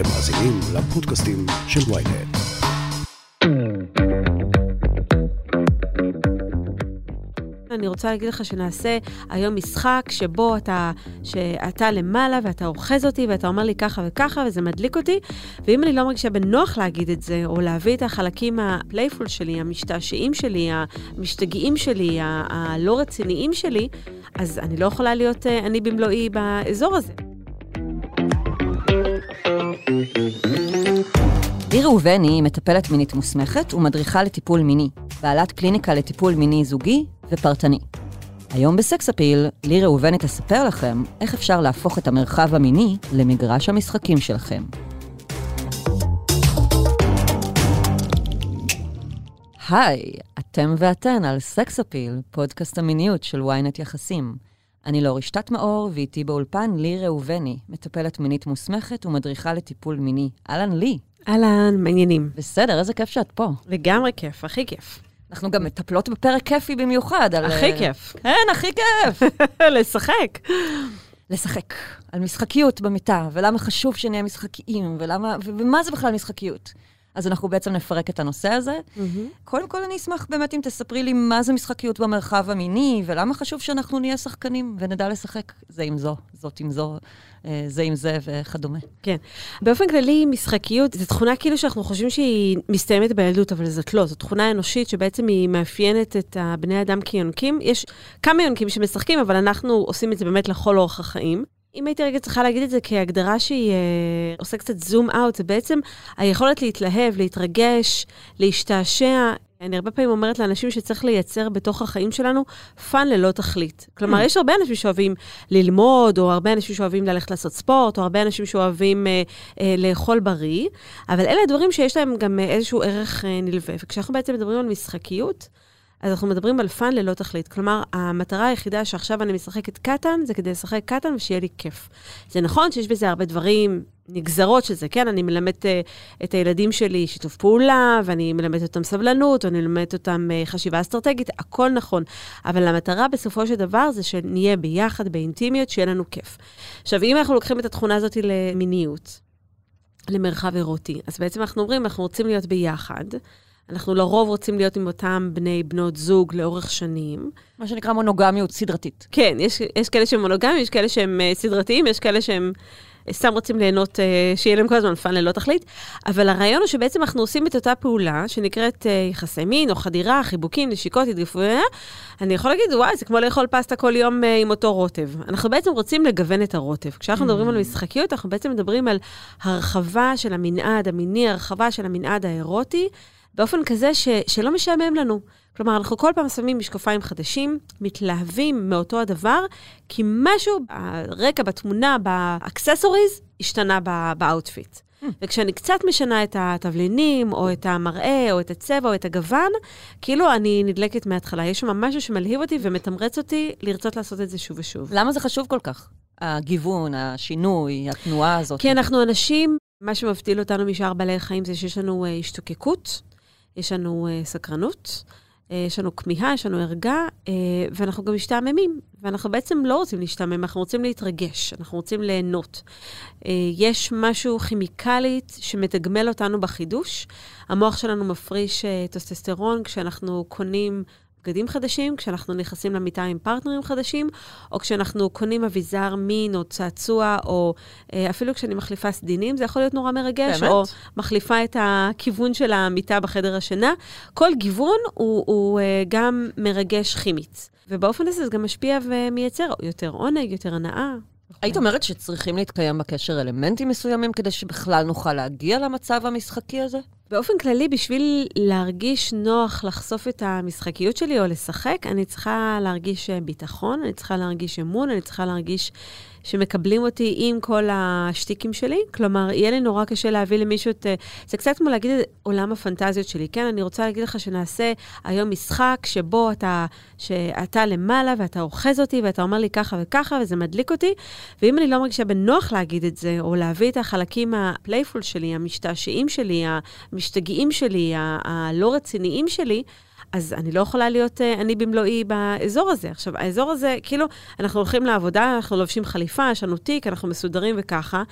אתם מאזינים לפודקאסטים של ויינט. אני רוצה להגיד לך שנעשה היום משחק שבו אתה, שאתה למעלה ואתה אוחז אותי ואתה אומר לי ככה וככה וזה מדליק אותי, ואם אני לא מרגישה בנוח להגיד את זה, או להביא את החלקים ה playful שלי, המשתעשעים שלי, המשתגעים שלי, הלא רציניים שלי, אז אני לא יכולה להיות אה, אני במלואי באזור הזה. לי ראובני היא מטפלת מינית מוסמכת ומדריכה לטיפול מיני, בעלת קליניקה לטיפול מיני זוגי ופרטני. היום בסקס אפיל, לי ראובני תספר לכם איך אפשר להפוך את המרחב המיני למגרש המשחקים שלכם. היי, אתם ואתן על סקס אפיל, פודקאסט המיניות של ynet יחסים. אני לא רשתת מאור, ואיתי באולפן לי ראובני, מטפלת מינית מוסמכת ומדריכה לטיפול מיני. אהלן לי. אהלן, מעניינים. בסדר, איזה כיף שאת פה. לגמרי כיף, הכי כיף. אנחנו גם מטפלות בפרק כיפי במיוחד. על... הכי כיף. כן, הכי כיף. לשחק. לשחק, על משחקיות במיטה, ולמה חשוב שנהיה משחקיים, ולמה, ומה זה בכלל משחקיות. אז אנחנו בעצם נפרק את הנושא הזה. Mm-hmm. קודם כל, אני אשמח באמת אם תספרי לי מה זה משחקיות במרחב המיני, ולמה חשוב שאנחנו נהיה שחקנים ונדע לשחק זה עם זו, זאת עם זו, אה, זה עם זה וכדומה. כן. באופן כללי, משחקיות זו תכונה כאילו שאנחנו חושבים שהיא מסתיימת בילדות, אבל זאת לא. זו תכונה אנושית שבעצם היא מאפיינת את הבני אדם כיונקים. יש כמה יונקים שמשחקים, אבל אנחנו עושים את זה באמת לכל אורך החיים. אם הייתי רגע צריכה להגיד את זה כהגדרה שהיא אה, עושה קצת זום אאוט, זה בעצם היכולת להתלהב, להתרגש, להשתעשע. אני הרבה פעמים אומרת לאנשים שצריך לייצר בתוך החיים שלנו fun ללא תכלית. כלומר, mm. יש הרבה אנשים שאוהבים ללמוד, או הרבה אנשים שאוהבים ללכת לעשות ספורט, או הרבה אנשים שאוהבים אה, אה, לאכול בריא, אבל אלה הדברים שיש להם גם איזשהו ערך אה, נלווה. וכשאנחנו בעצם מדברים על משחקיות, אז אנחנו מדברים על fun ללא תכלית. כלומר, המטרה היחידה שעכשיו אני משחקת קטאן, זה כדי לשחק קטאן ושיהיה לי כיף. זה נכון שיש בזה הרבה דברים, נגזרות של זה, כן? אני מלמדת uh, את הילדים שלי שיתוף פעולה, ואני מלמדת אותם סבלנות, ואני מלמדת אותם uh, חשיבה אסטרטגית, הכל נכון. אבל המטרה בסופו של דבר זה שנהיה ביחד, באינטימיות, שיהיה לנו כיף. עכשיו, אם אנחנו לוקחים את התכונה הזאת למיניות, למרחב אירוטי, אז בעצם אנחנו אומרים, אנחנו רוצים להיות ביחד. אנחנו לרוב רוצים להיות עם אותם בני, בנות זוג לאורך שנים. מה שנקרא מונוגמיות סדרתית. כן, יש, יש כאלה שהם מונוגמיים, יש כאלה שהם uh, סדרתיים, יש כאלה שהם uh, סתם רוצים ליהנות, uh, שיהיה להם כל הזמן fun ללא תכלית. אבל הרעיון הוא שבעצם אנחנו עושים את אותה פעולה, שנקראת uh, יחסי מין, או חדירה, חיבוקים, נשיקות, התגפפויה. אני יכול להגיד, וואי, זה כמו לאכול פסטה כל יום uh, עם אותו רוטב. אנחנו בעצם רוצים לגוון את הרוטב. כשאנחנו mm. מדברים על משחקיות, אנחנו בעצם מדברים על הרחבה של המנעד המיני, הרחבה של המנעד האירוטי. באופן כזה ש, שלא משעמם לנו. כלומר, אנחנו כל פעם שמים משקפיים חדשים, מתלהבים מאותו הדבר, כי משהו ברקע, בתמונה, ב accessories, השתנה ב outfit. Mm. וכשאני קצת משנה את התבלינים, או את המראה, או את הצבע, או את הגוון, כאילו אני נדלקת מההתחלה. יש שם משהו שמלהיב אותי ומתמרץ אותי לרצות לעשות את זה שוב ושוב. למה זה חשוב כל כך? הגיוון, השינוי, התנועה הזאת. כי אנחנו אנשים, מה שמבדיל אותנו משאר בעלי חיים זה שיש לנו uh, השתוקקות, יש לנו uh, סקרנות, uh, יש לנו כמיהה, יש לנו ערגה, uh, ואנחנו גם משתעממים. ואנחנו בעצם לא רוצים להשתעמם, אנחנו רוצים להתרגש, אנחנו רוצים ליהנות. Uh, יש משהו כימיקלית שמתגמל אותנו בחידוש. המוח שלנו מפריש uh, טסטוסטרון כשאנחנו קונים בגדים חדשים, כשאנחנו נכנסים למיטה עם פרטנרים חדשים, או כשאנחנו קונים אביזר מין או צעצוע, או אה, אפילו כשאני מחליפה סדינים, זה יכול להיות נורא מרגש, באמת? או מחליפה את הכיוון של המיטה בחדר השינה. כל גיוון הוא, הוא אה, גם מרגש כימית. ובאופן הזה זה גם משפיע ומייצר יותר עונג, יותר הנאה. היית אומרת שצריכים להתקיים בקשר אלמנטים מסוימים כדי שבכלל נוכל להגיע למצב המשחקי הזה? באופן כללי, בשביל להרגיש נוח לחשוף את המשחקיות שלי או לשחק, אני צריכה להרגיש ביטחון, אני צריכה להרגיש אמון, אני צריכה להרגיש שמקבלים אותי עם כל השטיקים שלי. כלומר, יהיה לי נורא קשה להביא למישהו את... זה קצת כמו להגיד את עולם הפנטזיות שלי. כן, אני רוצה להגיד לך שנעשה היום משחק שבו אתה, שאתה למעלה ואתה אוחז אותי ואתה אומר לי ככה וככה וזה מדליק אותי, ואם אני לא מרגישה בנוח להגיד את זה, או להביא את החלקים ה playful שלי, המשתעשעים שלי, המשתגעים שלי, הלא רציניים שלי, אז אני לא יכולה להיות uh, אני במלואי באזור הזה. עכשיו, האזור הזה, כאילו, אנחנו הולכים לעבודה, אנחנו לובשים חליפה, יש לנו תיק, אנחנו מסודרים וככה,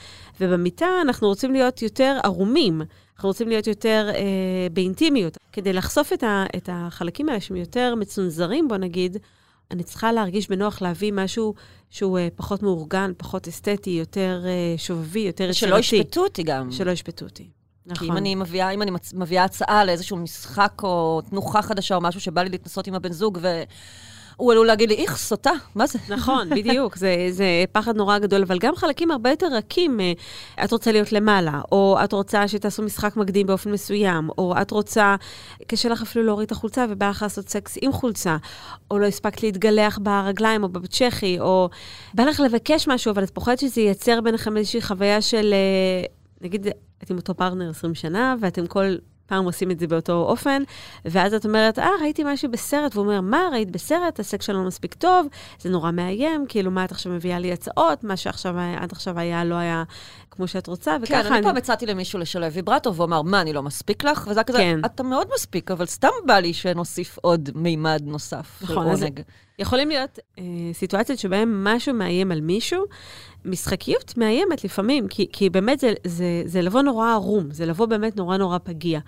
ובמיטה אנחנו רוצים להיות יותר ערומים. אנחנו רוצים להיות יותר אה, באינטימיות. כדי לחשוף את, ה, את החלקים האלה שהם יותר מצונזרים, בוא נגיד, אני צריכה להרגיש בנוח להביא משהו שהוא אה, פחות מאורגן, פחות אסתטי, יותר אה, שובבי, יותר יצירתי. שלא ישפטו אותי גם. שלא ישפטו אותי. נכון. כי אם אני מביאה, אם אני מביאה הצעה לאיזשהו משחק או תנוחה חדשה או משהו שבא לי להתנסות עם הבן זוג, ו... הוא עלול להגיד לי, איך, סוטה, מה זה? נכון, בדיוק, זה, זה פחד נורא גדול, אבל גם חלקים הרבה יותר רכים. אה, את רוצה להיות למעלה, או את רוצה שתעשו משחק מקדים באופן מסוים, או את רוצה, קשה לך אפילו להוריד את החולצה ובא לך לעשות סקס עם חולצה, או לא הספקת להתגלח ברגליים או בצ'כי, או בא לך לבקש משהו, אבל את פוחדת שזה ייצר ביניכם איזושהי חוויה של, אה, נגיד, את עם אותו פרטנר 20 שנה, ואתם כל פעם עושים את זה באותו אופן, ואז את אומרת, אה, ראיתי משהו בסרט, והוא אומר, מה, ראית בסרט? הסקס שלו מספיק טוב, זה נורא מאיים, כאילו, מה את עכשיו מביאה לי הצעות? מה שעכשיו, עד עכשיו היה, לא היה כמו שאת רוצה, וככה כן, אני... אני פעם הצעתי למישהו לשלב ויברטור, והוא אמר, מה, אני לא מספיק לך? וזה היה כזה, כן. אתה מאוד מספיק, אבל סתם בא לי שנוסיף עוד מימד נוסף נכון, עונג. יכולים להיות אה, סיטואציות שבהן משהו מאיים על מישהו, משחקיות מאיימת לפעמים, כי, כי באמת זה, זה, זה לבוא נורא ערום, זה לבוא באמת נורא נורא פגיע.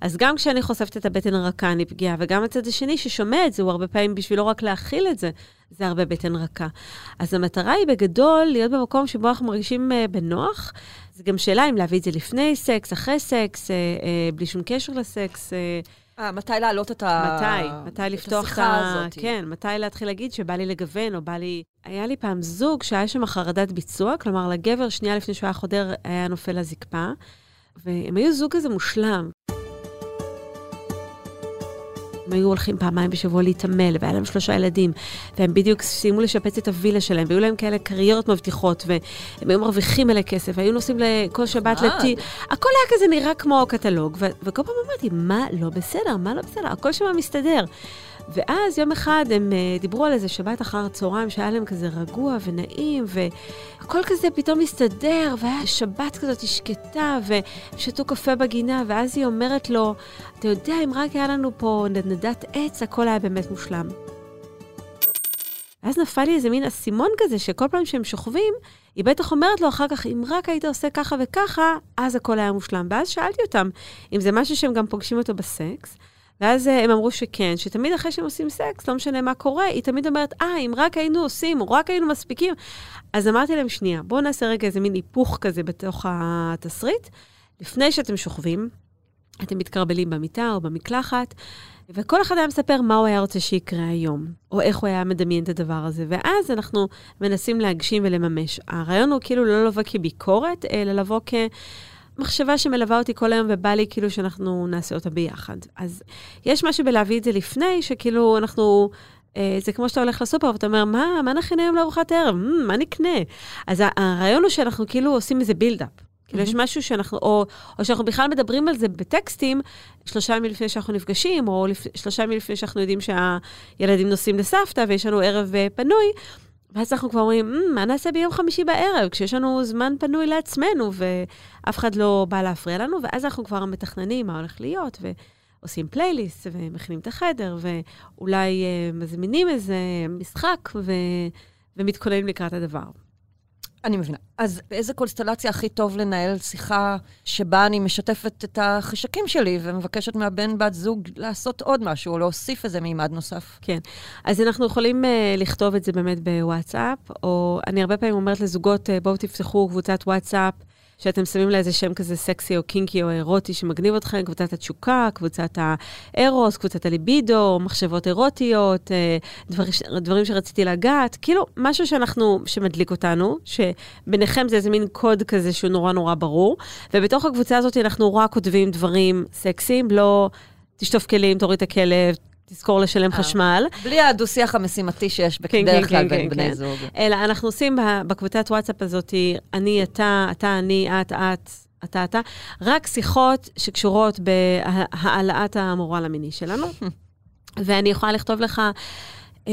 אז גם כשאני חושפת את הבטן הרכה, אני פגיעה, וגם הצד השני ששומע את זה, הוא הרבה פעמים בשביל לא רק להכיל את זה, זה הרבה בטן רכה. אז המטרה היא בגדול להיות במקום שבו אנחנו מרגישים uh, בנוח. זו גם שאלה אם להביא את זה לפני סקס, אחרי סקס, uh, uh, בלי שום קשר לסקס. Uh, אה, מתי להעלות את ה... מתי? מתי לפתוח את השיחה הזאת? כן, מתי להתחיל להגיד שבא לי לגוון, או בא לי... היה לי פעם זוג שהיה שם חרדת ביצוע, כלומר, לגבר, שנייה לפני שהוא היה חודר, היה נופל לזקפה, והם היו זוג כזה מושלם. הם היו הולכים פעמיים בשבוע להתעמל, והיה להם שלושה ילדים, והם בדיוק סיימו לשפץ את הווילה שלהם, והיו להם כאלה קריירות מבטיחות, והם היו מרוויחים מלא כסף, והיו נוסעים כל שבת לטי... הכל היה כזה נראה כמו קטלוג, וכל פעם אמרתי, מה לא בסדר? מה לא בסדר? הכל שם מסתדר. ואז יום אחד הם uh, דיברו על איזה שבת אחר הצהריים שהיה להם כזה רגוע ונעים, והכל כזה פתאום הסתדר, והיה שבת כזאת שקטה, ושתו קפה בגינה, ואז היא אומרת לו, אתה יודע, אם רק היה לנו פה נדנדת עץ, הכל היה באמת מושלם. ואז נפל לי איזה מין אסימון כזה, שכל פעם שהם שוכבים, היא בטח אומרת לו אחר כך, אם רק היית עושה ככה וככה, אז הכל היה מושלם. ואז שאלתי אותם, אם זה משהו שהם גם פוגשים אותו בסקס, ואז אה, הם אמרו שכן, שתמיד אחרי שהם עושים סקס, לא משנה מה קורה, היא תמיד אומרת, אה, אם רק היינו עושים, או רק היינו מספיקים. אז אמרתי להם, שנייה, בואו נעשה רגע איזה מין היפוך כזה בתוך התסריט. לפני שאתם שוכבים, אתם מתקרבלים במיטה או במקלחת, וכל אחד היה מספר מה הוא היה רוצה שיקרה היום, או איך הוא היה מדמיין את הדבר הזה. ואז אנחנו מנסים להגשים ולממש. הרעיון הוא כאילו לא לבוא כביקורת, אלא לבוא כ... מחשבה שמלווה אותי כל היום ובא לי כאילו שאנחנו נעשה אותה ביחד. אז יש משהו בלהביא את זה לפני, שכאילו אנחנו... אה, זה כמו שאתה הולך לסופר ואתה אומר, מה, מה נכין היום לארוחת ערב? מה נקנה? אז הרעיון הוא שאנחנו כאילו עושים איזה בילדאפ. כאילו, יש משהו שאנחנו, או, או שאנחנו בכלל מדברים על זה בטקסטים, שלושה ימים לפני שאנחנו נפגשים, או לפ, שלושה ימים לפני שאנחנו יודעים שהילדים נוסעים לסבתא ויש לנו ערב אה, פנוי, ואז אנחנו כבר אומרים, מה נעשה ביום חמישי בערב, כשיש לנו זמן פנוי לעצמנו, ואף אחד לא בא להפריע לנו, ואז אנחנו כבר מתכננים מה הולך להיות, ועושים פלייליסט, ומכינים את החדר, ואולי uh, מזמינים איזה משחק, ו... ומתכוננים לקראת הדבר. אני מבינה. אז באיזה קונסטלציה הכי טוב לנהל שיחה שבה אני משתפת את החשקים שלי ומבקשת מהבן בת זוג לעשות עוד משהו, או להוסיף איזה מימד נוסף? כן. אז אנחנו יכולים uh, לכתוב את זה באמת בוואטסאפ, או אני הרבה פעמים אומרת לזוגות, uh, בואו תפתחו קבוצת וואטסאפ. שאתם שמים לה איזה שם כזה סקסי או קינקי או אירוטי שמגניב אתכם, קבוצת התשוקה, קבוצת הארוס, קבוצת הליבידו, מחשבות אירוטיות, אה, דבר, דברים שרציתי לגעת, כאילו משהו שאנחנו, שמדליק אותנו, שביניכם זה איזה מין קוד כזה שהוא נורא נורא ברור, ובתוך הקבוצה הזאת אנחנו רק כותבים דברים סקסיים, לא... תשטוף כלים, תוריד את הכלב, תזכור לשלם אה. חשמל. בלי הדו-שיח המשימתי שיש כן, בדרך כן, כלל כן, בין בני זוג. אלא אנחנו עושים בקבוצת וואטסאפ הזאת, אני, אתה, אתה, אני, את, את, אתה, אתה, רק שיחות שקשורות בהעלאת המורל המיני שלנו. ואני יכולה לכתוב לך, אה,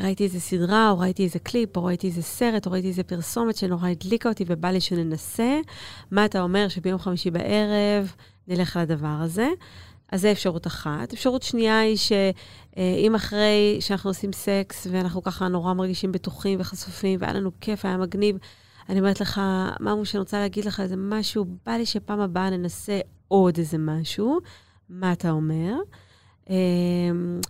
ראיתי איזה סדרה, או ראיתי איזה קליפ, או ראיתי איזה סרט, או ראיתי איזה פרסומת שנורא הדליקה אותי ובא לי שננסה. מה אתה אומר שביום חמישי בערב נלך לדבר הזה? אז זו אפשרות אחת. אפשרות שנייה היא שאם אחרי שאנחנו עושים סקס ואנחנו ככה נורא מרגישים בטוחים וחשופים, והיה לנו כיף, היה מגניב, אני אומרת לך, ממו, שאני רוצה להגיד לך איזה משהו, בא לי שפעם הבאה ננסה עוד איזה משהו, מה אתה אומר? אמ,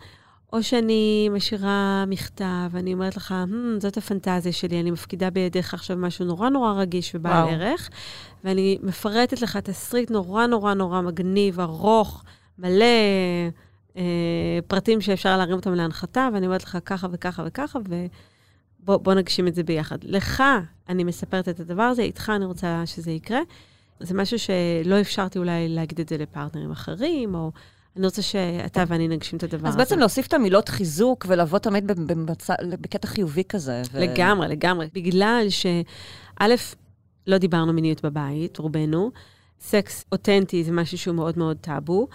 או שאני משאירה מכתב, ואני אומרת לך, hmm, זאת הפנטזיה שלי, אני מפקידה בידיך עכשיו משהו נורא נורא רגיש ובעל וואו. ערך, ואני מפרטת לך תסריט נורא נורא נורא מגניב, ארוך, מלא אה, פרטים שאפשר להרים אותם להנחתה, ואני אומרת לך ככה וככה וככה, ובוא נגשים את זה ביחד. לך אני מספרת את הדבר הזה, איתך אני רוצה שזה יקרה. זה משהו שלא אפשרתי אולי להגיד את זה לפרטנרים אחרים, או... אני רוצה שאתה ואני נגשים את הדבר אז הזה. אז בעצם להוסיף את המילות חיזוק ולבוא תמיד במצ... בקטע חיובי כזה. ו... לגמרי, לגמרי. בגלל שא', לא דיברנו מיניות בבית, רובנו. סקס אותנטי זה משהו שהוא מאוד מאוד טאבו.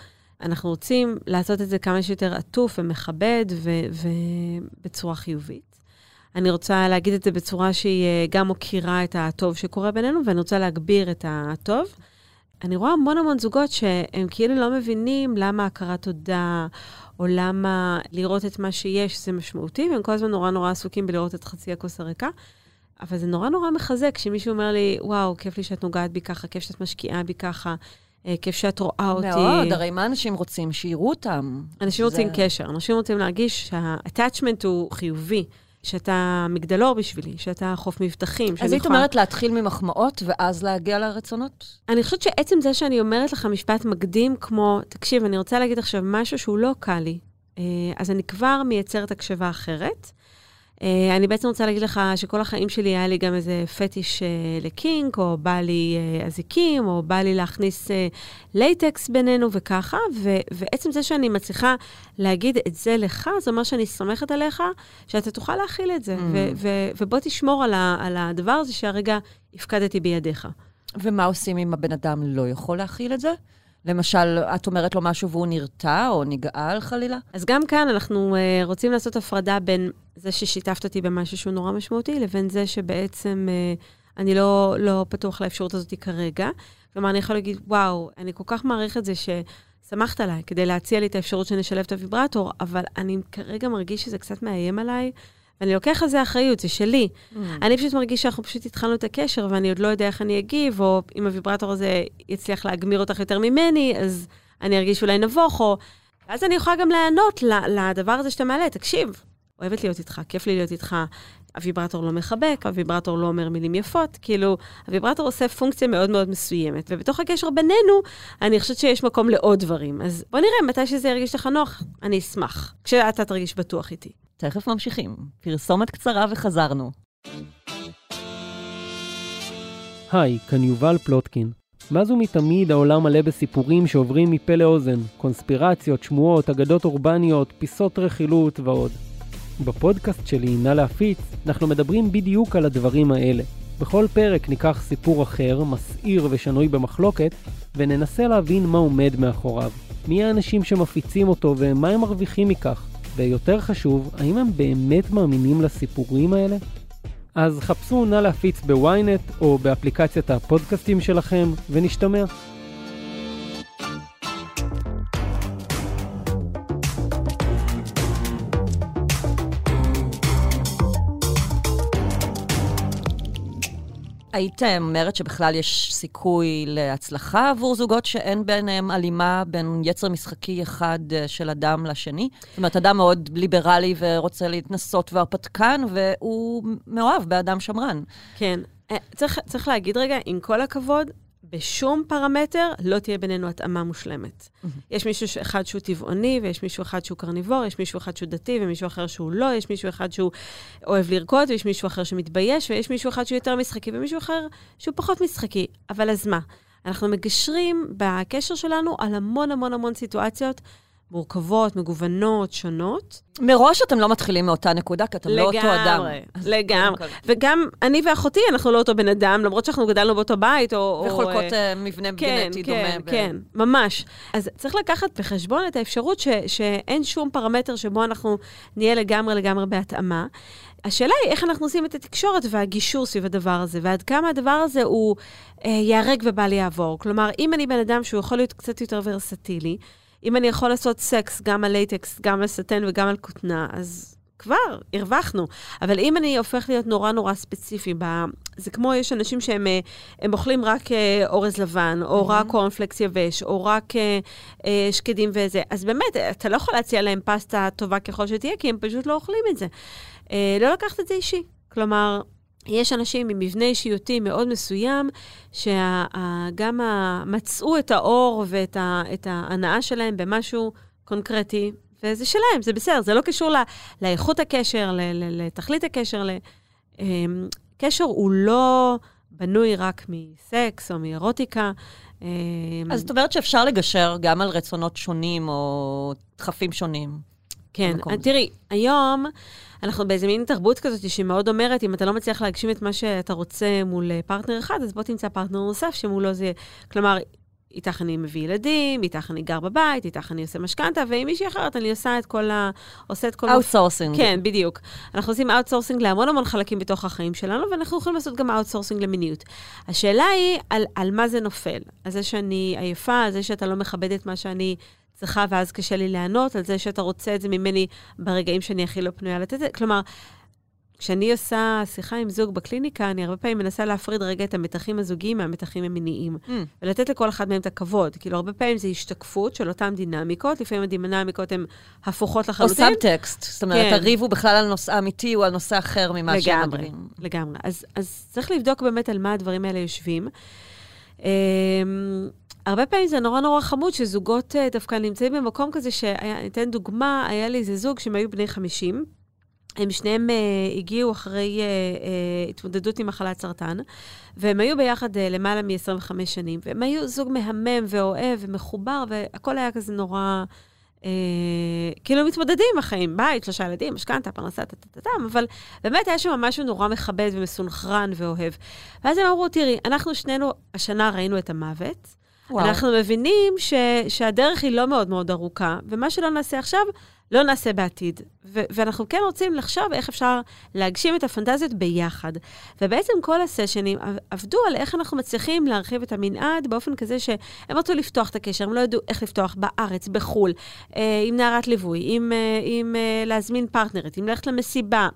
אנחנו רוצים לעשות את זה כמה שיותר עטוף ומכבד ובצורה חיובית. אני רוצה להגיד את זה בצורה שהיא אה, גם מוקירה את הטוב שקורה בינינו, ואני רוצה להגביר את הטוב. אני רואה המון המון זוגות שהם כאילו לא מבינים למה הכרת תודה, או למה לראות את מה שיש זה משמעותי, והם כל הזמן נורא נורא עסוקים בלראות את חצי הכוס הריקה. אבל זה נורא נורא מחזק כשמישהו אומר לי, וואו, כיף לי שאת נוגעת בי ככה, כיף שאת משקיעה בי ככה, כיף שאת רואה אותי. מאוד, הרי מה אנשים רוצים? שיראו אותם. אנשים זה... רוצים קשר, אנשים רוצים להרגיש שה-attachment הוא חיובי. שאתה מגדלור בשבילי, שאתה חוף מבטחים. אז היית אומרת להתחיל ממחמאות ואז להגיע לרצונות? אני חושבת שעצם זה שאני אומרת לך משפט מקדים כמו, תקשיב, אני רוצה להגיד עכשיו משהו שהוא לא קל לי, אה, אז אני כבר מייצרת הקשבה אחרת. Uh, אני בעצם רוצה להגיד לך שכל החיים שלי היה לי גם איזה fetish uh, ל kink, או בא לי uh, אזיקים, או בא לי להכניס לייטקס בינינו וככה, ו- ועצם זה שאני מצליחה להגיד את זה לך, זה אומר שאני סומכת עליך, שאתה תוכל להכיל את זה, mm. ו- ו- ובוא תשמור על, ה- על הדבר הזה שהרגע הפקדתי בידיך. ומה עושים אם הבן אדם לא יכול להכיל את זה? למשל, את אומרת לו משהו והוא נרתע או נגעל חלילה? אז גם כאן אנחנו uh, רוצים לעשות הפרדה בין זה ששיתפת אותי במשהו שהוא נורא משמעותי, לבין זה שבעצם uh, אני לא, לא פתוח לאפשרות הזאת כרגע. כלומר, אני יכולה להגיד, וואו, אני כל כך מעריך את זה ששמחת עליי כדי להציע לי את האפשרות שנשלב את הוויברטור, אבל אני כרגע מרגיש שזה קצת מאיים עליי. ואני לוקח על זה אחריות, זה שלי. Mm. אני פשוט מרגיש שאנחנו פשוט התחלנו את הקשר, ואני עוד לא יודע איך אני אגיב, או אם הוויברטור הזה יצליח להגמיר אותך יותר ממני, אז אני ארגיש אולי נבוך, או... ואז אני יכולה גם לענות לדבר הזה שאתה מעלה, תקשיב, אוהבת להיות איתך, כיף לי להיות איתך. הוויברטור לא מחבק, הוויברטור לא אומר מילים יפות, כאילו, הוויברטור עושה פונקציה מאוד מאוד מסוימת, ובתוך הקשר בינינו, אני חושבת שיש מקום לעוד דברים. אז בוא נראה, מתי שזה ירגיש לך נוח, אני אשמח, כשאתה תרגיש בטוח איתי. תכף ממשיכים. פרסומת קצרה וחזרנו. היי, כאן יובל פלוטקין. מאז ומתמיד העולם מלא בסיפורים שעוברים מפה לאוזן, קונספירציות, שמועות, אגדות אורבניות, פיסות רכילות ועוד. בפודקאסט שלי, נא להפיץ, אנחנו מדברים בדיוק על הדברים האלה. בכל פרק ניקח סיפור אחר, מסעיר ושנוי במחלוקת, וננסה להבין מה עומד מאחוריו. מי האנשים שמפיצים אותו ומה הם מרוויחים מכך. ויותר חשוב, האם הם באמת מאמינים לסיפורים האלה? אז חפשו נא להפיץ בוויינט או באפליקציית הפודקאסטים שלכם, ונשתמע. היית אומרת שבכלל יש סיכוי להצלחה עבור זוגות שאין ביניהם הלימה בין יצר משחקי אחד אה, של אדם לשני? זאת אומרת, אדם מאוד ליברלי ורוצה להתנסות והרפתקן, והוא מאוהב באדם שמרן. כן. אה, צריך, צריך להגיד רגע, עם כל הכבוד, בשום פרמטר לא תהיה בינינו התאמה מושלמת. Mm-hmm. יש מישהו אחד שהוא טבעוני, ויש מישהו אחד שהוא קרניבור, יש מישהו אחד שהוא דתי, ומישהו אחר שהוא לא, יש מישהו אחד שהוא אוהב לרקוד, ויש מישהו אחר שמתבייש, ויש מישהו אחד שהוא יותר משחקי, ומישהו אחר שהוא פחות משחקי. אבל אז מה? אנחנו מגשרים בקשר שלנו על המון המון המון סיטואציות מורכבות, מגוונות, שונות. מראש אתם לא מתחילים מאותה נקודה, כי אתם לגמרי, לא אותו אדם. לגמרי, לגמרי. וגם אני ואחותי, אנחנו לא אותו בן אדם, למרות שאנחנו גדלנו באותו בית, או... וחולקות או, uh, מבנה כן, גנטי כן, דומה. כן, ב... כן, ממש. אז צריך לקחת בחשבון את האפשרות ש, שאין שום פרמטר שבו אנחנו נהיה לגמרי לגמרי בהתאמה. השאלה היא איך אנחנו עושים את התקשורת והגישור סביב הדבר הזה, ועד כמה הדבר הזה הוא אה, ייהרג ובל יעבור. כלומר, אם אני בן אדם שהוא יכול להיות קצת יותר ורסטילי, אם אני יכול לעשות סקס גם על לייטקס, גם על סטן וגם על כותנה, אז כבר הרווחנו. אבל אם אני הופך להיות נורא נורא ספציפי, ב... זה כמו, יש אנשים שהם אה, הם אוכלים רק אה, אורז לבן, או mm-hmm. רק קורנפלקס יבש, או רק אה, אה, שקדים וזה, אז באמת, אתה לא יכול להציע להם פסטה טובה ככל שתהיה, כי הם פשוט לא אוכלים את זה. אה, לא לקחת את זה אישי. כלומר, יש אנשים עם מבנה אישיותי מאוד מסוים, שגם מצאו את האור ואת ההנאה שלהם במשהו קונקרטי, וזה שלהם, זה בסדר, זה לא קשור לא, לאיכות הקשר, ל, ל, לתכלית הקשר. ל, um, קשר הוא לא בנוי רק מסקס או מאירוטיקה. Um, אז את אומרת שאפשר לגשר גם על רצונות שונים או דחפים שונים. כן, תראי, היום אנחנו באיזה מין תרבות כזאת שמאוד אומרת, אם אתה לא מצליח להגשים את מה שאתה רוצה מול פרטנר אחד, אז בוא תמצא פרטנר נוסף שמולו זה... כלומר, איתך אני מביא ילדים, איתך אני גר בבית, איתך אני עושה משכנתה, ועם מישהי אחרת אני עושה את כל ה... עושה את כל... outsourcing. כן, בדיוק. אנחנו עושים outsourcing להמון המון חלקים בתוך החיים שלנו, ואנחנו יכולים לעשות גם outsourcing למיניות. השאלה היא על, על מה זה נופל. על זה שאני עייפה, על זה שאתה לא מכבד את מה שאני צריכה, ואז קשה לי לענות, על זה שאתה רוצה את זה ממני ברגעים שאני הכי לא פנויה לתת את זה. כלומר, כשאני עושה שיחה עם זוג בקליניקה, אני הרבה פעמים מנסה להפריד רגע את המתחים הזוגיים מהמתחים המיניים, mm. ולתת לכל אחד מהם את הכבוד. כאילו, הרבה פעמים זה השתקפות של אותן דינמיקות, לפעמים הדינמיקות הן הפוכות לחלוטין. או סאבטקסט, זאת אומרת, כן. הריב הוא בכלל על נושא אמיתי, או על נושא אחר ממה שהם מדברים. לגמרי, לגמרי. אז, אז צריך לבדוק באמת על מה הדברים האלה יושבים. הרבה פעמים זה נורא נורא חמוד שזוגות uh, דווקא נמצאים במקום כזה, שאני אתן דוגמה, היה לי איזה זוג שהם היו בני 50, הם שניהם uh, הגיעו אחרי uh, uh, התמודדות עם מחלת סרטן, והם היו ביחד uh, למעלה מ-25 שנים, והם היו זוג מהמם ואוהב ומחובר, והכל היה כזה נורא... Uh, כאילו מתמודדים עם החיים, בית, שלושה ילדים, משכנתה, פרנסה, טה-טה-טם, אבל באמת היה שם משהו נורא מכבד ומסונכרן ואוהב. ואז הם אמרו, תראי, אנחנו שנינו השנה ראינו את המוות, וואו. אנחנו מבינים ש, שהדרך היא לא מאוד מאוד ארוכה, ומה שלא נעשה עכשיו, לא נעשה בעתיד. ו- ואנחנו כן רוצים לחשוב איך אפשר להגשים את הפנטזיות ביחד. ובעצם כל הסשנים עבדו על איך אנחנו מצליחים להרחיב את המנעד באופן כזה שהם רצו לפתוח את הקשר, הם לא ידעו איך לפתוח בארץ, בחו"ל, אה, עם נערת ליווי, עם, אה, עם אה, להזמין פרטנרית, עם ללכת למסיבה.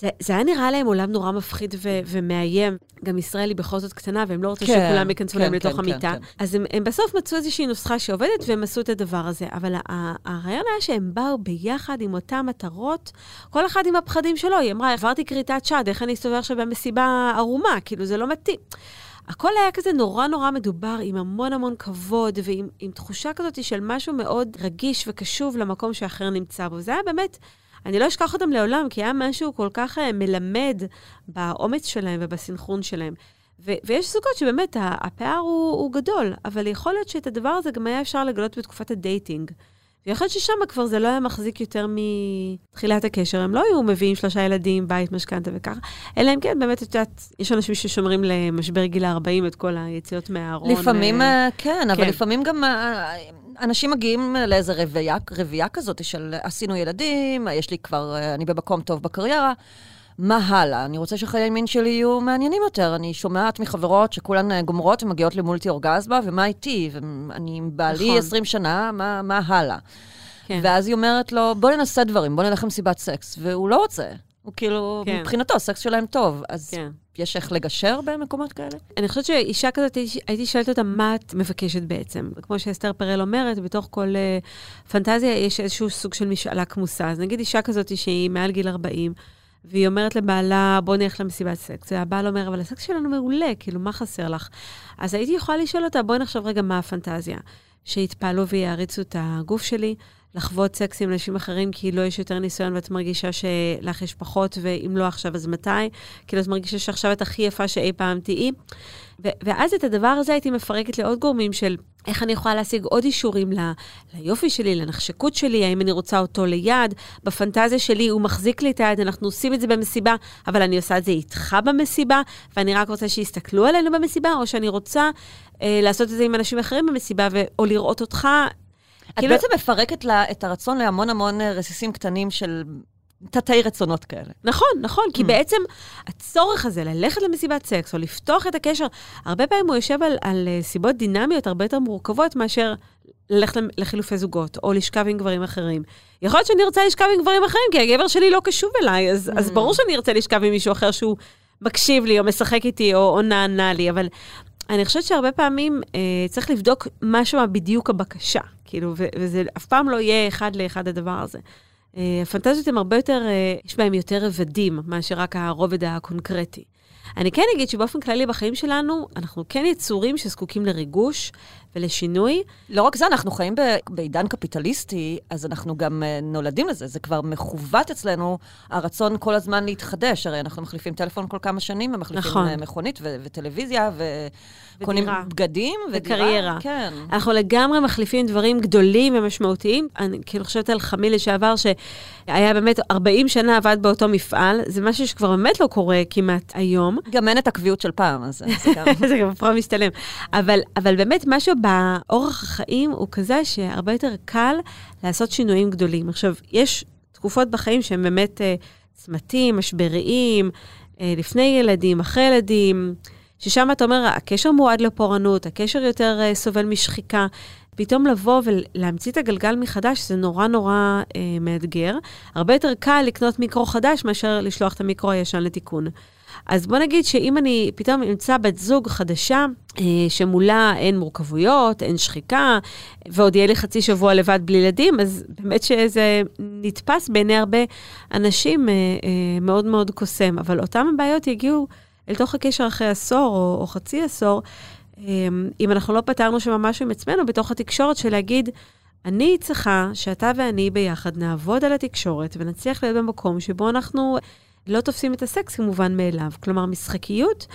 זה, זה היה נראה להם עולם נורא מפחיד ו- ומאיים. גם ישראל היא בכל זאת קטנה, והם לא רוצים כן, שכולם ייכנסו כן, להם כן, לתוך כן, המיטה. כן, כן. אז הם, הם בסוף מצאו איזושהי נוסחה שעובדת, והם עשו את הדבר הזה. אבל הרעיון היה שהם באו ביחד עם אותן מטרות, כל אחד עם הפחדים שלו. היא אמרה, עברתי כריתת שד, איך אני אסתובב עכשיו במסיבה ערומה? כאילו, זה לא מתאים. הכל היה כזה נורא נורא מדובר, עם המון המון כבוד, ועם תחושה כזאת של משהו מאוד רגיש וקשוב למקום שאחר נמצא בו. זה היה באמת... אני לא אשכח אותם לעולם, כי היה משהו כל כך uh, מלמד באומץ שלהם ובסנכרון שלהם. ו- ויש זוגות שבאמת הפער הוא, הוא גדול, אבל יכול להיות שאת הדבר הזה גם היה אפשר לגלות בתקופת ה dating. ויכול להיות ששם כבר זה לא היה מחזיק יותר מתחילת הקשר. הם לא היו מביאים שלושה ילדים, בית, משכנתה וככה, אלא אם כן, באמת, את יודעת, יש אנשים ששומרים למשבר גיל ה-40 את כל היציאות מהארון. לפעמים, אה, כן, אבל כן. לפעמים גם אה, אנשים מגיעים לאיזה רבייה, רבייה כזאת של עשינו ילדים, יש לי כבר, אה, אני במקום טוב בקריירה. מה הלאה? אני רוצה שחיי המין שלי יהיו מעניינים יותר. אני שומעת מחברות שכולן אה, גומרות ומגיעות למולטי אורגזמה, ומה איתי? ואני עם בעלי נכון. 20 שנה, מה, מה הלאה? כן. ואז היא אומרת לו, בוא ננסה דברים, בוא נלך למסיבת סקס. והוא לא רוצה. הוא כאילו, כן. מבחינתו, הסקס שלהם טוב. אז כן. יש איך לגשר במקומות כאלה? אני חושבת שאישה כזאת, הייתי שואלת אותה, מה את מבקשת בעצם? כמו שאסתר פרל אומרת, בתוך כל uh, פנטזיה יש איזשהו סוג של משאלה כמוסה. אז נגיד אישה כזאת שהיא מעל גיל 40, והיא אומרת לבעלה, בוא נלך למסיבת סקס. והבעל אומר, אבל הסקס שלנו מעולה, כאילו, מה חסר לך? אז הייתי יכולה לשאול אותה, בואי נחשוב רגע מה הפנטזיה. שיתפעלו ויעריצו את הגוף שלי, לחוות סקס עם אנשים אחרים, כי לא יש יותר ניסיון ואת מרגישה שלך יש פחות, ואם לא עכשיו, אז מתי? כאילו, את מרגישה שעכשיו את הכי יפה שאי פעם תהיי. ו- ואז את הדבר הזה הייתי מפרקת לעוד גורמים של איך אני יכולה להשיג עוד אישורים ל- ליופי שלי, לנחשקות שלי, האם אני רוצה אותו ליד. בפנטזיה שלי הוא מחזיק לי את היד, אנחנו עושים את זה במסיבה, אבל אני עושה את זה איתך במסיבה, ואני רק רוצה שיסתכלו עלינו במסיבה, או שאני רוצה אה, לעשות את זה עם אנשים אחרים במסיבה, ו- או לראות אותך את כאילו... בעצם מפרקת לה את הרצון להמון המון אה, רסיסים קטנים של תתי רצונות כאלה. נכון, נכון, כי mm. בעצם הצורך הזה ללכת למסיבת סקס או לפתוח את הקשר, הרבה פעמים הוא יושב על, על אה, סיבות דינמיות הרבה יותר מורכבות מאשר ללכת לחילופי זוגות, או לשכב עם גברים אחרים. יכול להיות שאני ארצה לשכב עם גברים אחרים, כי הגבר שלי לא קשוב אליי, אז, mm. אז ברור שאני ארצה לשכב עם מישהו אחר שהוא מקשיב לי, או משחק איתי, או, או נענה לי, אבל אני חושבת שהרבה פעמים אה, צריך לבדוק משהו בדיוק הבקשה, כאילו, וזה אף פעם לא יהיה אחד לאחד הדבר הזה. אה, הפנטזיות הן הרבה יותר, אה, יש בהן יותר רבדים מאשר רק הרובד הקונקרטי. אני כן אגיד שבאופן כללי בחיים שלנו, אנחנו כן יצורים שזקוקים לריגוש ולשינוי. לא רק זה, אנחנו חיים בעידן קפיטליסטי, אז אנחנו גם uh, נולדים לזה. זה כבר מכוות אצלנו, הרצון כל הזמן להתחדש. הרי אנחנו מחליפים טלפון כל כמה שנים, ומחליפים נכון. אה, מכונית ו- וטלוויזיה, וקונים בגדים וקריירה. כן. אנחנו לגמרי מחליפים דברים גדולים ומשמעותיים. אני כאילו חושבת על חמי לשעבר, שהיה באמת 40 שנה עבד באותו מפעל. זה משהו שכבר באמת לא קורה כמעט היום. גם אין את הקביעות של פעם, אז זה גם... זה גם פעם משתלם. אבל, אבל באמת, משהו באורח החיים הוא כזה שהרבה יותר קל לעשות שינויים גדולים. עכשיו, יש תקופות בחיים שהן באמת uh, צמתים, משבריים, uh, לפני ילדים, אחרי ילדים, ששם אתה אומר, הקשר מועד לפורענות, הקשר יותר uh, סובל משחיקה. פתאום לבוא ולהמציא את הגלגל מחדש, זה נורא נורא uh, מאתגר. הרבה יותר קל לקנות מיקרו חדש מאשר לשלוח את המיקרו הישן לתיקון. אז בוא נגיד שאם אני פתאום אמצא בת זוג חדשה, אה, שמולה אין מורכבויות, אין שחיקה, ועוד יהיה לי חצי שבוע לבד בלי ילדים, אז באמת שזה נתפס בעיני הרבה אנשים אה, אה, מאוד מאוד קוסם. אבל אותן הבעיות יגיעו אל תוך הקשר אחרי עשור או, או חצי עשור, אם אנחנו לא פתרנו שם משהו עם עצמנו בתוך התקשורת של להגיד, אני צריכה שאתה ואני ביחד נעבוד על התקשורת ונצליח להיות במקום שבו אנחנו לא תופסים את הסקס כמובן מאליו. כלומר, משחקיות,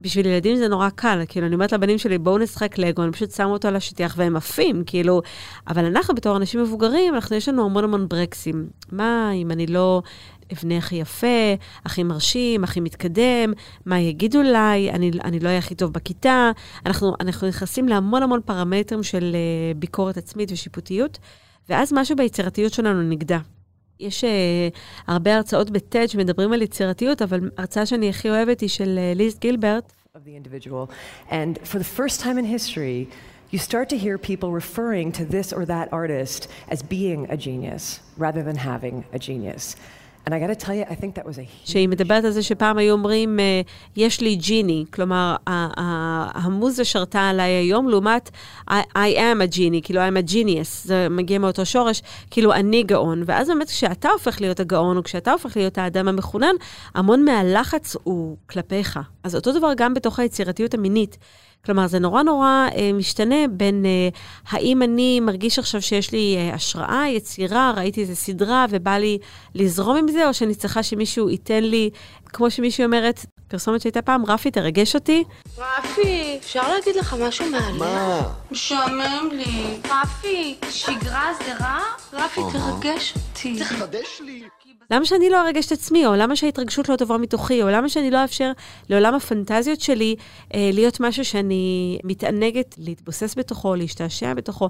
בשביל ילדים זה נורא קל. כאילו, אני אומרת לבנים שלי, בואו נשחק לגו, אני פשוט שמה אותו על השטיח והם עפים, כאילו. אבל אנחנו, בתור אנשים מבוגרים, אנחנו, יש לנו המון המון ברקסים. מה אם אני לא אבנה הכי יפה, הכי מרשים, הכי מתקדם, מה יגידו לי, אני, אני לא אהיה הכי טוב בכיתה. אנחנו, אנחנו נכנסים להמון המון פרמטרים של uh, ביקורת עצמית ושיפוטיות, ואז משהו ביצירתיות שלנו נגדע. יש uh, הרבה הרצאות בטד שמדברים על יצירתיות, אבל הרצאה שאני הכי אוהבת היא של uh, ליז גילברט. You start to hear people referring to this or that artist as being a genius rather than having a genius. שהיא מדברת על זה שפעם היו אומרים, אה, יש לי ג'יני, כלומר, המוזה שרתה עליי היום, לעומת I, I am a genie, כאילו I'm a genius, זה מגיע מאותו שורש, כאילו אני גאון. ואז באמת כשאתה הופך להיות הגאון, או כשאתה הופך להיות האדם המחונן, המון מהלחץ הוא כלפיך. אז אותו דבר גם בתוך היצירתיות המינית. כלומר, זה נורא נורא אה, משתנה בין אה, האם אני מרגיש עכשיו שיש לי אה, השראה, יצירה, ראיתי איזה סדרה ובא לי לזרום עם זה, או שאני צריכה שמישהו ייתן לי, כמו שמישהי אומרת, פרסומת שהייתה פעם, רפי, תרגש אותי. רפי, אפשר להגיד לך משהו מעניין? מה? משעמם לי. רפי, שגרה זה רע? רפי, תרגש אותי. תחדש לי. למה שאני לא ארגש את עצמי, או למה שההתרגשות לא תבוא מתוכי, או למה שאני לא אאפשר לעולם הפנטזיות שלי אה, להיות משהו שאני מתענגת להתבוסס בתוכו, להשתעשע בתוכו.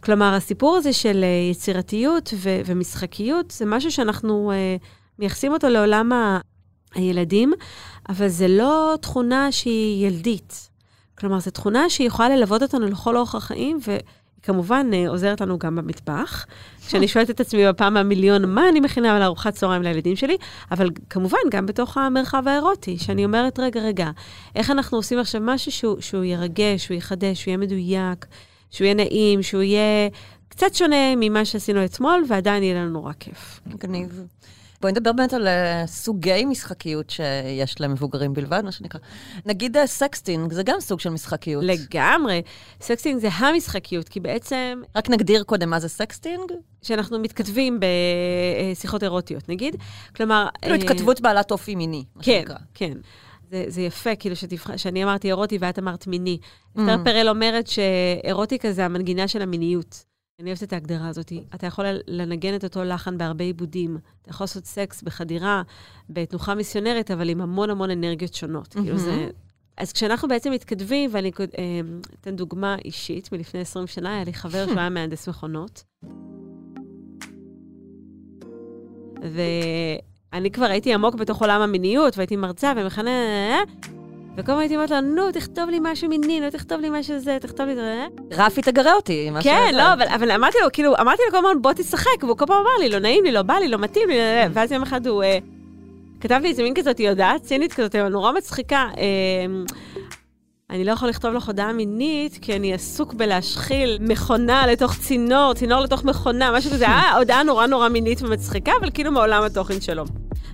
כלומר, הסיפור הזה של אה, יצירתיות ו- ומשחקיות, זה משהו שאנחנו אה, מייחסים אותו לעולם ה- הילדים, אבל זה לא תכונה שהיא ילדית. כלומר, זו תכונה שיכולה ללוות אותנו לכל אורך החיים. היא כמובן אה, עוזרת לנו גם במטבח. כשאני שואלת את עצמי בפעם המיליון, מה אני מכינה על ארוחת צהריים לילדים שלי, אבל כמובן גם בתוך המרחב האירוטי, שאני אומרת, רגע, רגע, איך אנחנו עושים עכשיו משהו שהוא, שהוא ירגש, שהוא יחדש, שהוא יהיה מדויק, שהוא יהיה נעים, שהוא יהיה קצת שונה ממה שעשינו אתמול, ועדיין יהיה לנו נורא כיף. מגניב. בואי נדבר באמת על uh, סוגי משחקיות שיש למבוגרים בלבד, מה שנקרא. נגיד uh, sexting, זה גם סוג של משחקיות. לגמרי. sexting זה המשחקיות, כי בעצם... רק נגדיר קודם מה זה sexting. שאנחנו מתכתבים בשיחות אירוטיות, נגיד. כלומר... כאילו התכתבות בעלת אופי מיני, מה כן, שנקרא. כן, כן. זה, זה יפה, כאילו, שתבח... שאני אמרתי אירוטי ואת אמרת מיני. Mm. אסתר פרל אומרת שאירוטיקה זה המנגינה של המיניות. אני אוהבת את ההגדרה הזאת. אתה יכול לנגן את אותו לחן בהרבה עיבודים. אתה יכול לעשות סקס בחדירה, בתנוחה מיסיונרית, אבל עם המון המון אנרגיות שונות. Mm-hmm. כאילו זה... אז כשאנחנו בעצם מתכתבים, ואני אה, אתן דוגמה אישית, מלפני 20 שנה, היה לי חבר שהוא היה מהנדס מכונות. ואני כבר הייתי עמוק בתוך עולם המיניות, והייתי מרצה ומכנה... וכל הזמן הייתי אומרת לו, נו, תכתוב לי משהו מיני, נו, תכתוב לי משהו זה, תכתוב לי זה. רפי תגרה אותי, כן. לא, אבל, אבל אמרתי לו, כאילו, אמרתי לו כל הזמן, בוא תשחק, והוא כל פעם אמר לי, לא נעים לי, לא בא לי, לא מתאים לי, ואז יום אחד הוא אה, כתב לי איזה מין כזאת הודעה צינית כזאת, אבל נורא מצחיקה. אה, אני לא יכול לכתוב לך הודעה מינית, כי אני עסוק בלהשחיל מכונה לתוך צינור, צינור לתוך מכונה, משהו כזה, היה הודעה נורא נורא מינית ומצחיקה, אבל כאילו מעולם התוכן שלו.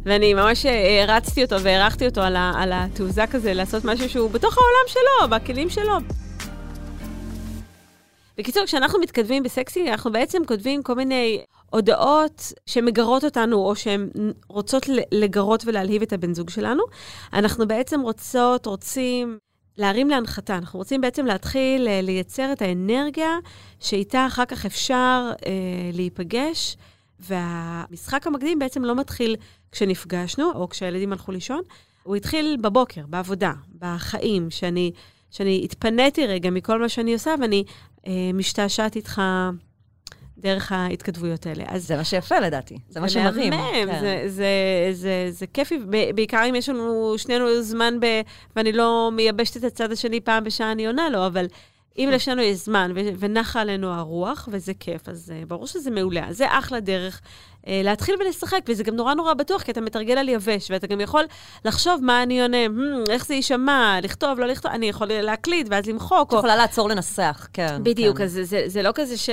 ואני ממש אה, הרצתי אותו והערכתי אותו על, ה, על התעוזה כזה, לעשות משהו שהוא בתוך העולם שלו, בכלים שלו. בקיצור, כשאנחנו מתכתבים בסקסי, אנחנו בעצם כותבים כל מיני הודעות שמגרות אותנו, או שהן רוצות לגרות ולהלהיב את הבן זוג שלנו. אנחנו בעצם רוצות, רוצים להרים להנחתה. אנחנו רוצים בעצם להתחיל אה, לייצר את האנרגיה שאיתה אחר כך אפשר אה, להיפגש, והמשחק המקדים בעצם לא מתחיל כשנפגשנו, או כשהילדים הלכו לישון, הוא התחיל בבוקר, בעבודה, בחיים, שאני, שאני התפניתי רגע מכל מה שאני עושה, ואני אה, משתעשעת איתך דרך ההתכתבויות האלה. אז זה מה שיפה לדעתי, זה מה שמרים. מהמם, כן. זה, זה, זה, זה כיפי, בעיקר אם יש לנו שנינו זמן ב... ואני לא מייבשת את הצד השני פעם בשעה, אני עונה לו, אבל אם. לשנינו יש זמן ונחה עלינו הרוח, וזה כיף, אז uh, ברור שזה מעולה. אז זה אחלה דרך uh, להתחיל ולשחק, וזה גם נורא נורא בטוח, כי אתה מתרגל על יבש, ואתה גם יכול לחשוב מה אני עונה, hmm, איך זה יישמע, לכתוב, לא לכתוב, אני יכול להקליט ואז למחוק, את או... יכולה לעצור לנסח, כן. בדיוק, כן. אז זה, זה, זה לא כזה ש...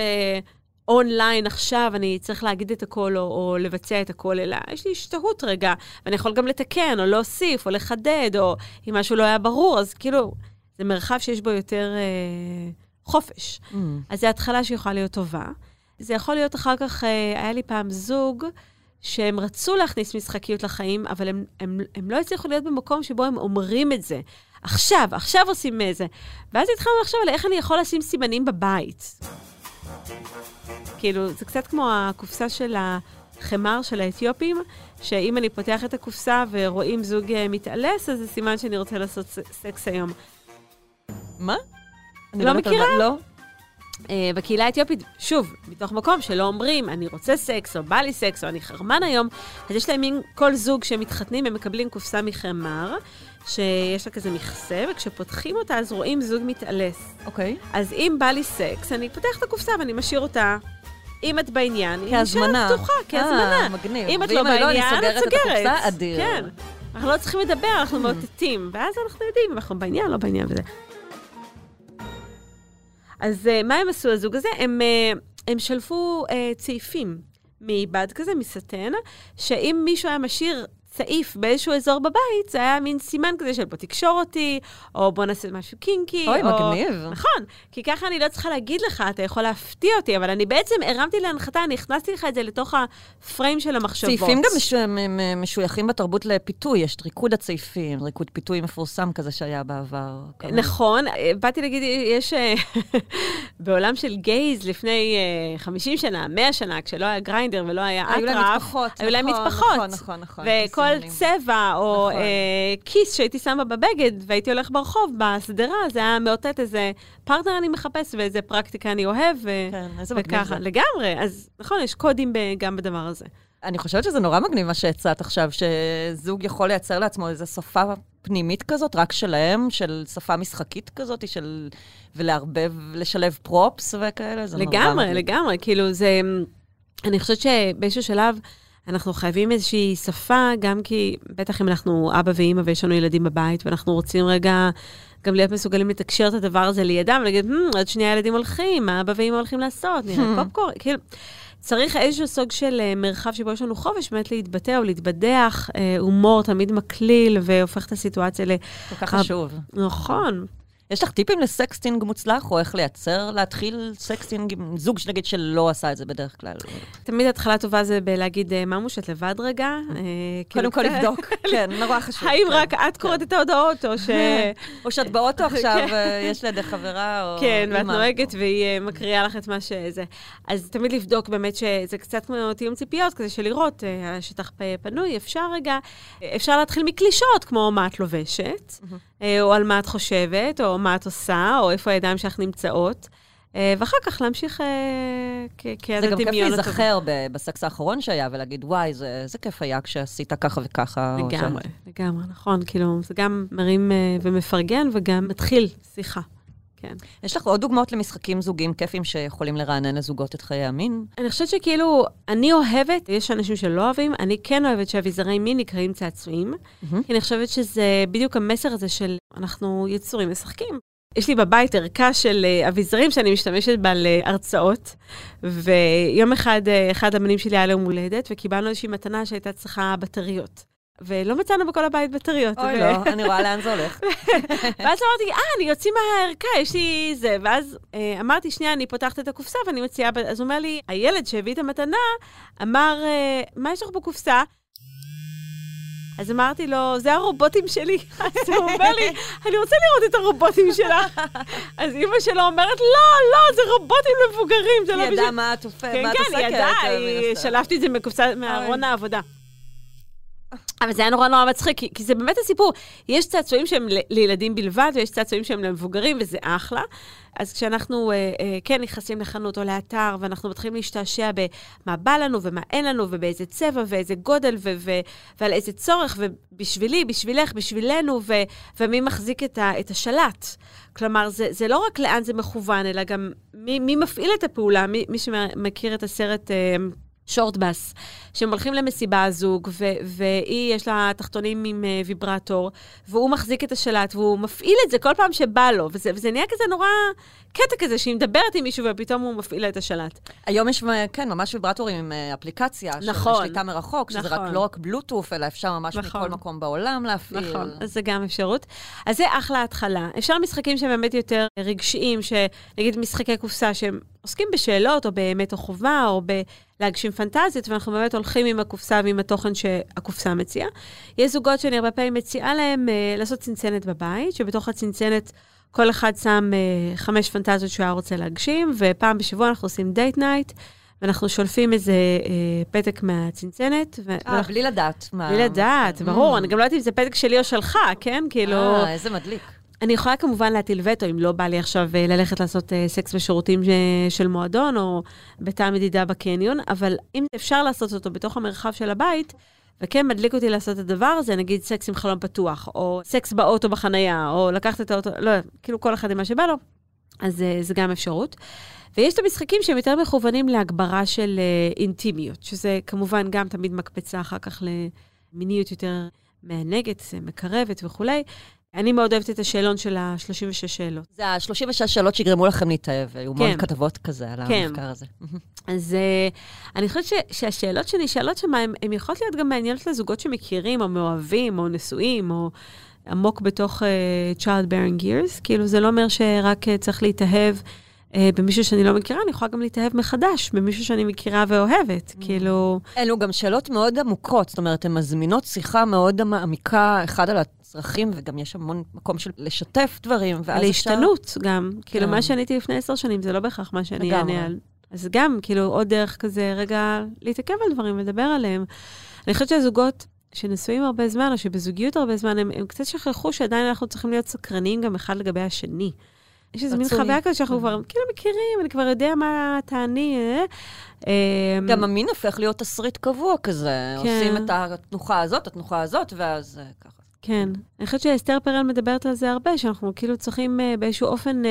אונליין עכשיו, אני צריך להגיד את הכל או, או לבצע את הכל, אלא יש לי השתהות רגע, ואני יכול גם לתקן, או להוסיף, או לחדד, או אם משהו לא היה ברור, אז כאילו, זה מרחב שיש בו יותר אה, חופש. Mm. אז זו התחלה שיכולה להיות טובה. זה יכול להיות אחר כך, אה, היה לי פעם זוג שהם רצו להכניס משחקיות לחיים, אבל הם, הם, הם לא הצליחו להיות במקום שבו הם אומרים את זה. עכשיו, עכשיו עושים זה. ואז התחלנו לחשוב על איך אני יכול לשים סימנים בבית. כאילו, זה קצת כמו הקופסה של החמר של האתיופים, שאם אני פותח את הקופסה ורואים זוג אה, מתעלס, אז זה סימן שאני רוצה לעשות סקס היום. מה? אני לא מכירה? לא. אה, בקהילה האתיופית, שוב, מתוך מקום שלא אומרים, אני רוצה סקס, או בא לי סקס, או אני חרמן היום, אז יש להם מין, כל זוג שמתחתנים, הם מקבלים קופסה מחמר, שיש לה כזה מכסה, וכשפותחים אותה, אז רואים זוג מתעלס. אוקיי. אז אם בא לי סקס, אני פותח את הקופסה ואני משאיר אותה. אם את בעניין, היא. נשארת פתוחה, כהזמנה. מגניב. אם את ואם לא לא, בעניין, את סוגרת. הקופסה, אדיר. כן. אנחנו לא צריכים לדבר, אנחנו מאותתים, ואז אנחנו יודעים אם אנחנו בעניין, לא בעניין וזה. אז אה, מה הם עשו, הזוג הזה? הם, אה, הם שלפו אה, צעיפים מבד כזה, מסטן, שאם מישהו היה משאיר צעיף באיזשהו אזור בבית, זה היה מין סימן כזה של בוא תקשור אותי, או בוא נעשה משהו קינקי. אוי, או... מגניב. נכון, כי ככה אני לא צריכה להגיד לך, אתה יכול להפתיע אותי, אבל אני בעצם הרמתי להנחתה, אני הכנסתי לך את זה לתוך הפריים של המחשבות. צעיפים גם מש... משויכים בתרבות לפיתוי, יש את ריקוד הצעיפים, ריקוד פיתוי מפורסם כזה שהיה בעבר. כמה- נכון, אה, באתי להגיד, יש אה, בעולם של גייז לפני אה, 50 שנה, 100 שנה, כשלא היה גריינדר ולא היה היו להם אטרף, היו להם נכון, מטפחות. נכון, נכון, נכון. וכל סימנים. צבע או נכון. אה, כיס שהייתי שמה בבגד והייתי הולך ברחוב, בשדרה, זה היה מאותת איזה פרטנר אני מחפש ואיזה פרקטיקה אני אוהב, ו- כן, איזה מגניב וככה. זה. לגמרי, אז נכון, יש קודים ב- גם בדבר הזה. אני חושבת שזה נורא מגניב מה שהצעת עכשיו, שזוג יכול לייצר לעצמו איזו שפה פנימית כזאת, רק שלהם, של שפה משחקית כזאת, של... ולערבב, לשלב פרופס וכאלה, זה נורא לגמרי, מגניב. לגמרי. כאילו, זה... אני חושבת שבאיזשהו שלב אנחנו חייבים איזושהי שפה, גם כי בטח אם אנחנו אבא ואימא ויש לנו ילדים בבית, ואנחנו רוצים רגע גם להיות מסוגלים לתקשר את הדבר הזה לידם, ולהגיד, "Hmm, עוד שנייה ילדים הולכים, מה אבא ואימא הולכים לעשות? נראה פופקורן, כאילו... צריך איזשהו סוג של אה, מרחב שבו יש לנו חופש באמת להתבטא או להתבדח. אה, הומור תמיד מקליל והופך את הסיטואציה ל... כל כך חשוב. נכון. יש לך טיפים ל sexting מוצלח, או איך לייצר, להתחיל sexting עם זוג שנגיד שלא עשה את זה בדרך כלל? תמיד התחלה טובה זה בלהגיד, אה, מאמוש, את לבד רגע. אה, כאילו, קודם כל לבדוק, כן, נורא חשוב. האם כן. רק את קוראת את ההודעות, או ש... או שאת באוטו עכשיו, אה, יש לידך חברה, או כן, ואת. נוהגת והיא אה, מקריאה לך את מה שזה. אז תמיד לבדוק באמת שזה קצת כמו תיאום ציפיות, כזה של לראות, השטח פנוי, אפשר רגע, אפשר להתחיל מקלישות, כמו מה את לובשת, או על מה את חושבת, או מה את עושה, או איפה הידיים שלך נמצאות. אה, ואחר כך להמשיך אה, כ- כילד זה גם כיף דמיון. להיזכר בסקס האחרון שהיה ולהגיד, וואי, זה זה כיף היה כשעשית ככה וככה. לגמרי, לגמרי, נכון. כאילו, זה גם מרים אה, ומפרגן וגם מתחיל שיחה. כן. יש לך עוד דוגמאות למשחקים זוגיים כיפים שיכולים לרענן לזוגות את חיי המין? אני חושבת שכאילו, אני אוהבת, יש אנשים שלא אוהבים, אני כן אוהבת שאביזרי מין נקראים צעצועים, מהמם. כי אני חושבת שזה בדיוק המסר הזה של אנחנו יצורים משחקים. יש לי בבית ערכה של אה, אביזרים שאני משתמשת בה להרצאות, ויום אחד, אה, אחד הבנים שלי היה לו יום הולדת, וקיבלנו איזושהי מתנה שהייתה צריכה בטריות. ולא מצאנו בכל הבית בטריות. אוי, ו- לא, אני רואה לאן זה הולך. ואז אמרתי, אה, אני יוצא מהערכה, יש לי זה. ואז אה, אמרתי, שנייה, אני פותחת את הקופסה ואני מציעה, אז הוא אומר לי, הילד שהביא את המתנה, אמר, אה, מה יש לך בקופסה? אז אמרתי לו, זה הרובוטים שלי. אז הוא אומר לי, אני רוצה לראות את הרובוטים שלך. אז אימא שלו אומרת, לא, לא, זה רובוטים למבוגרים, זה לא היא בשביל... ידעה מה את הופכת, כן, כן, עוסקת. היא ידעה, היא-. שלפתי את זה מקופסה, מארון העבודה. אבל זה היה נורא נורא מצחיק, כי, כי זה באמת הסיפור. יש צעצועים שהם לילדים בלבד, ויש צעצועים שהם למבוגרים, וזה אחלה. אז כשאנחנו, אה, אה, כן, נכנסים לחנות או לאתר, ואנחנו מתחילים להשתעשע במה בא לנו ומה אין לנו, ובאיזה צבע ואיזה גודל, ו- ו- ועל איזה צורך, ובשבילי, בשבילך, בשבילנו, ו- ומי מחזיק את, ה- את השלט. כלומר, זה, זה לא רק לאן זה מכוון, אלא גם מי, מי מפעיל את הפעולה. מי, מי שמכיר את הסרט... אה, שורטבאס, שהם הולכים למסיבה הזוג, ו- והיא, יש לה תחתונים עם uh, ויברטור, והוא מחזיק את השלט, והוא מפעיל את זה כל פעם שבא לו, וזה, וזה נהיה כזה נורא קטע כזה, שהיא מדברת עם מישהו ופתאום הוא מפעיל לה את השלט. היום יש, כן, ממש ויברטורים עם אה, אפליקציה, נכון. של שליטה מרחוק, שזה נכון. רק לא רק בלוטות', אלא אפשר ממש נכון. מכל מקום בעולם להפעיל. נכון, אז זה גם אפשרות. אז זה אחלה התחלה. אפשר משחקים שהם באמת יותר רגשיים, שנגיד משחקי קופסה שהם עוסקים בשאלות, או באמת או חובה, או בלהגשים פנטזיות, ואנחנו באמת הולכים עם הקופסה ועם התוכן שהקופסה מציעה. יש זוגות שאני הרבה פעמים מציעה להם אה, לעשות צנצנת בבית, שבתוך הצנצנת כל אחד שם אה, חמש פנטזיות שהוא היה רוצה להגשים, ופעם בשבוע אנחנו עושים date night, ואנחנו שולפים איזה אה, פתק מהצנצנת. אה, ואנחנו- בלי לדעת. מה- בלי לדעת, ברור, Mm. אני גם לא יודעת אם זה פתק שלי או שלך, כן? כאילו, אה, איזה מדליק. אני יכולה כמובן להטיל וטו, אם לא בא לי עכשיו אה, ללכת לעשות אה, סקס בשירותים ש- של מועדון, או בתא מדידה בקניון, אבל אם אפשר לעשות אותו בתוך המרחב של הבית, וכן מדליק אותי לעשות את הדבר הזה, נגיד סקס עם חלון פתוח, או סקס באוטו בחנייה, או לקחת את האוטו, לא, כאילו כל אחד עם מה שבא לו, אז אה, זה גם אפשרות. ויש את המשחקים שהם יותר מכוונים להגברה של אה, אינטימיות, שזה כמובן גם תמיד מקפצה אחר כך למיניות יותר מענגת, אה, מקרבת וכולי. אני מאוד אוהבת את השאלון של ה-36 שאלות. זה ה-36 שאלות שיגרמו לכם להתאהב, היו המון כן. כתבות כזה על כן. המחקר הזה. אז uh, אני חושבת ש- שהשאלות שנשאלות שם, הן יכולות להיות גם מעניינות לזוגות שמכירים, או מאוהבים, או נשואים, או עמוק בתוך uh, child bearing years. כאילו, זה לא אומר שרק uh, צריך להתאהב במישהו שאני לא מכירה, אני יכולה גם להתאהב מחדש במישהו שאני מכירה ואוהבת. כאילו, אלו גם שאלות מאוד עמוקות, זאת אומרת, הן מזמינות שיחה מאוד מעמיקה, אחד על הצרכים, וגם יש המון מקום של לשתף דברים, ואז אפשר... להשתנות גם. כאילו, כן. מה שעניתי לפני עשר שנים, זה לא בהכרח מה שאני. אענה על. אז גם, כאילו, עוד דרך כזה, רגע, להתעכב על דברים, לדבר עליהם. אני חושבת שהזוגות שנשואים הרבה זמן, או שבזוגיות הרבה זמן, הם, הם קצת שכחו שעדיין אנחנו צריכים להיות סקרניים גם אחד לגבי השני. יש איזו מין. חוויה כזאת שאנחנו כבר כאילו מכירים, אני כבר יודע מה תעני. אה? אה, גם המין הופך להיות תסריט קבוע כזה. כן. עושים את התנוחה הזאת, התנוחה הזאת, ואז אה, ככה. כן. אני חושבת שאסתר פרל מדברת על זה הרבה, שאנחנו כאילו צריכים uh, באיזשהו אופן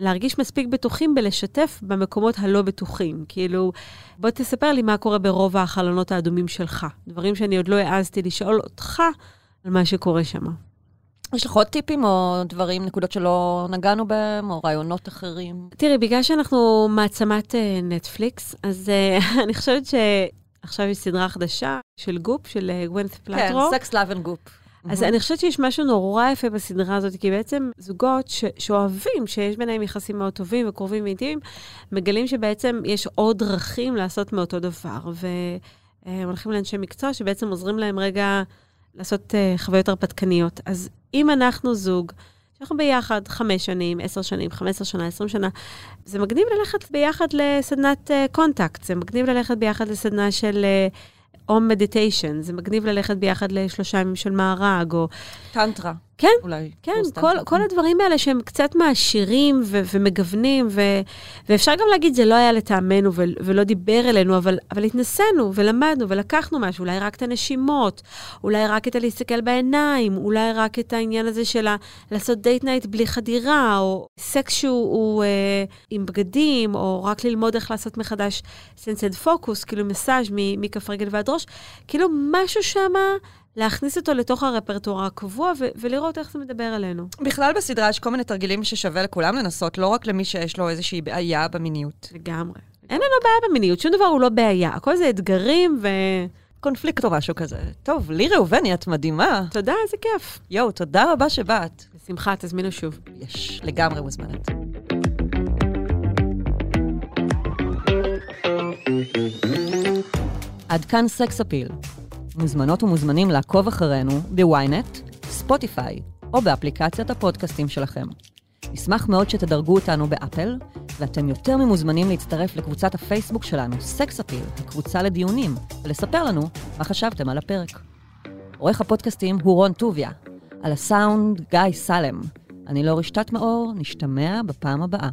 להרגיש מספיק בטוחים בלשתף במקומות הלא בטוחים. כאילו, בוא תספר לי מה קורה ברוב החלונות האדומים שלך. דברים שאני עוד לא העזתי לשאול אותך על מה שקורה שם. יש לך עוד טיפים או דברים, נקודות שלא נגענו בהם, או רעיונות אחרים? תראי, בגלל שאנחנו מעצמת uh, נטפליקס, אז uh, אני חושבת שעכשיו יש סדרה חדשה של גופ, של uh, גוונת כן, פלטרו. סקס, לאב אנד גופ. אז אני חושבת שיש משהו נורא יפה בסדרה הזאת, כי בעצם זוגות ש- שאוהבים, שיש ביניהם יחסים מאוד טובים וקרובים ואינטימיים, מגלים שבעצם יש עוד דרכים לעשות מאותו דבר. והם הולכים לאנשי מקצוע שבעצם עוזרים להם רגע לעשות uh, חוויות הרפתקניות. אז אם אנחנו זוג, שאנחנו ביחד חמש שנים, עשר שנים, חמש עשר שנה, עשרים שנה, זה מגניב ללכת ביחד לסדנת קונטקט, זה מגניב ללכת ביחד לסדנה של... Uh, או מדיטיישן, זה מגניב ללכת ביחד לשלושה ימים של מארג, או טנטרה. כן, אולי. כן, כל. כל הדברים האלה שהם קצת מעשירים ו- ומגוונים, ו- ואפשר גם להגיד, זה לא היה לטעמנו ו- ולא דיבר אלינו, אבל, אבל התנסינו ולמדנו ולקחנו משהו, אולי רק את הנשימות, אולי רק את הלהסתכל בעיניים, אולי רק את העניין הזה של ה- לעשות date night בלי חדירה, או סקס שהוא הוא, אה, עם בגדים, או רק ללמוד איך לעשות מחדש sensate focus, כאילו מסאז' מכף רגל ועד ראש, כאילו משהו שמה... להכניס אותו לתוך הרפרטואר הקבוע ו- ולראות איך זה מדבר אלינו. בכלל בסדרה יש כל מיני תרגילים ששווה לכולם לנסות, לא רק למי שיש לו איזושהי בעיה במיניות. לגמרי. אין לנו בעיה במיניות, שום דבר הוא לא בעיה. הכל זה אתגרים ו... קונפליקט או משהו כזה. טוב, לי ראובני, את מדהימה. תודה, איזה כיף. יואו, תודה רבה שבאת. בשמחה, תזמינו שוב. יש, לגמרי מוזמנת. עד כאן סקס אפיל. מוזמנות ומוזמנים לעקוב אחרינו בוויינט, ספוטיפיי או באפליקציית הפודקאסטים שלכם. נשמח מאוד שתדרגו אותנו באפל, ואתם יותר ממוזמנים להצטרף לקבוצת הפייסבוק שלנו, סקס אפיל, הקבוצה לדיונים, ולספר לנו מה חשבתם על הפרק. עורך הפודקאסטים הוא רון טוביה, על הסאונד גיא סלם. אני לא רשתת מאור, נשתמע בפעם הבאה.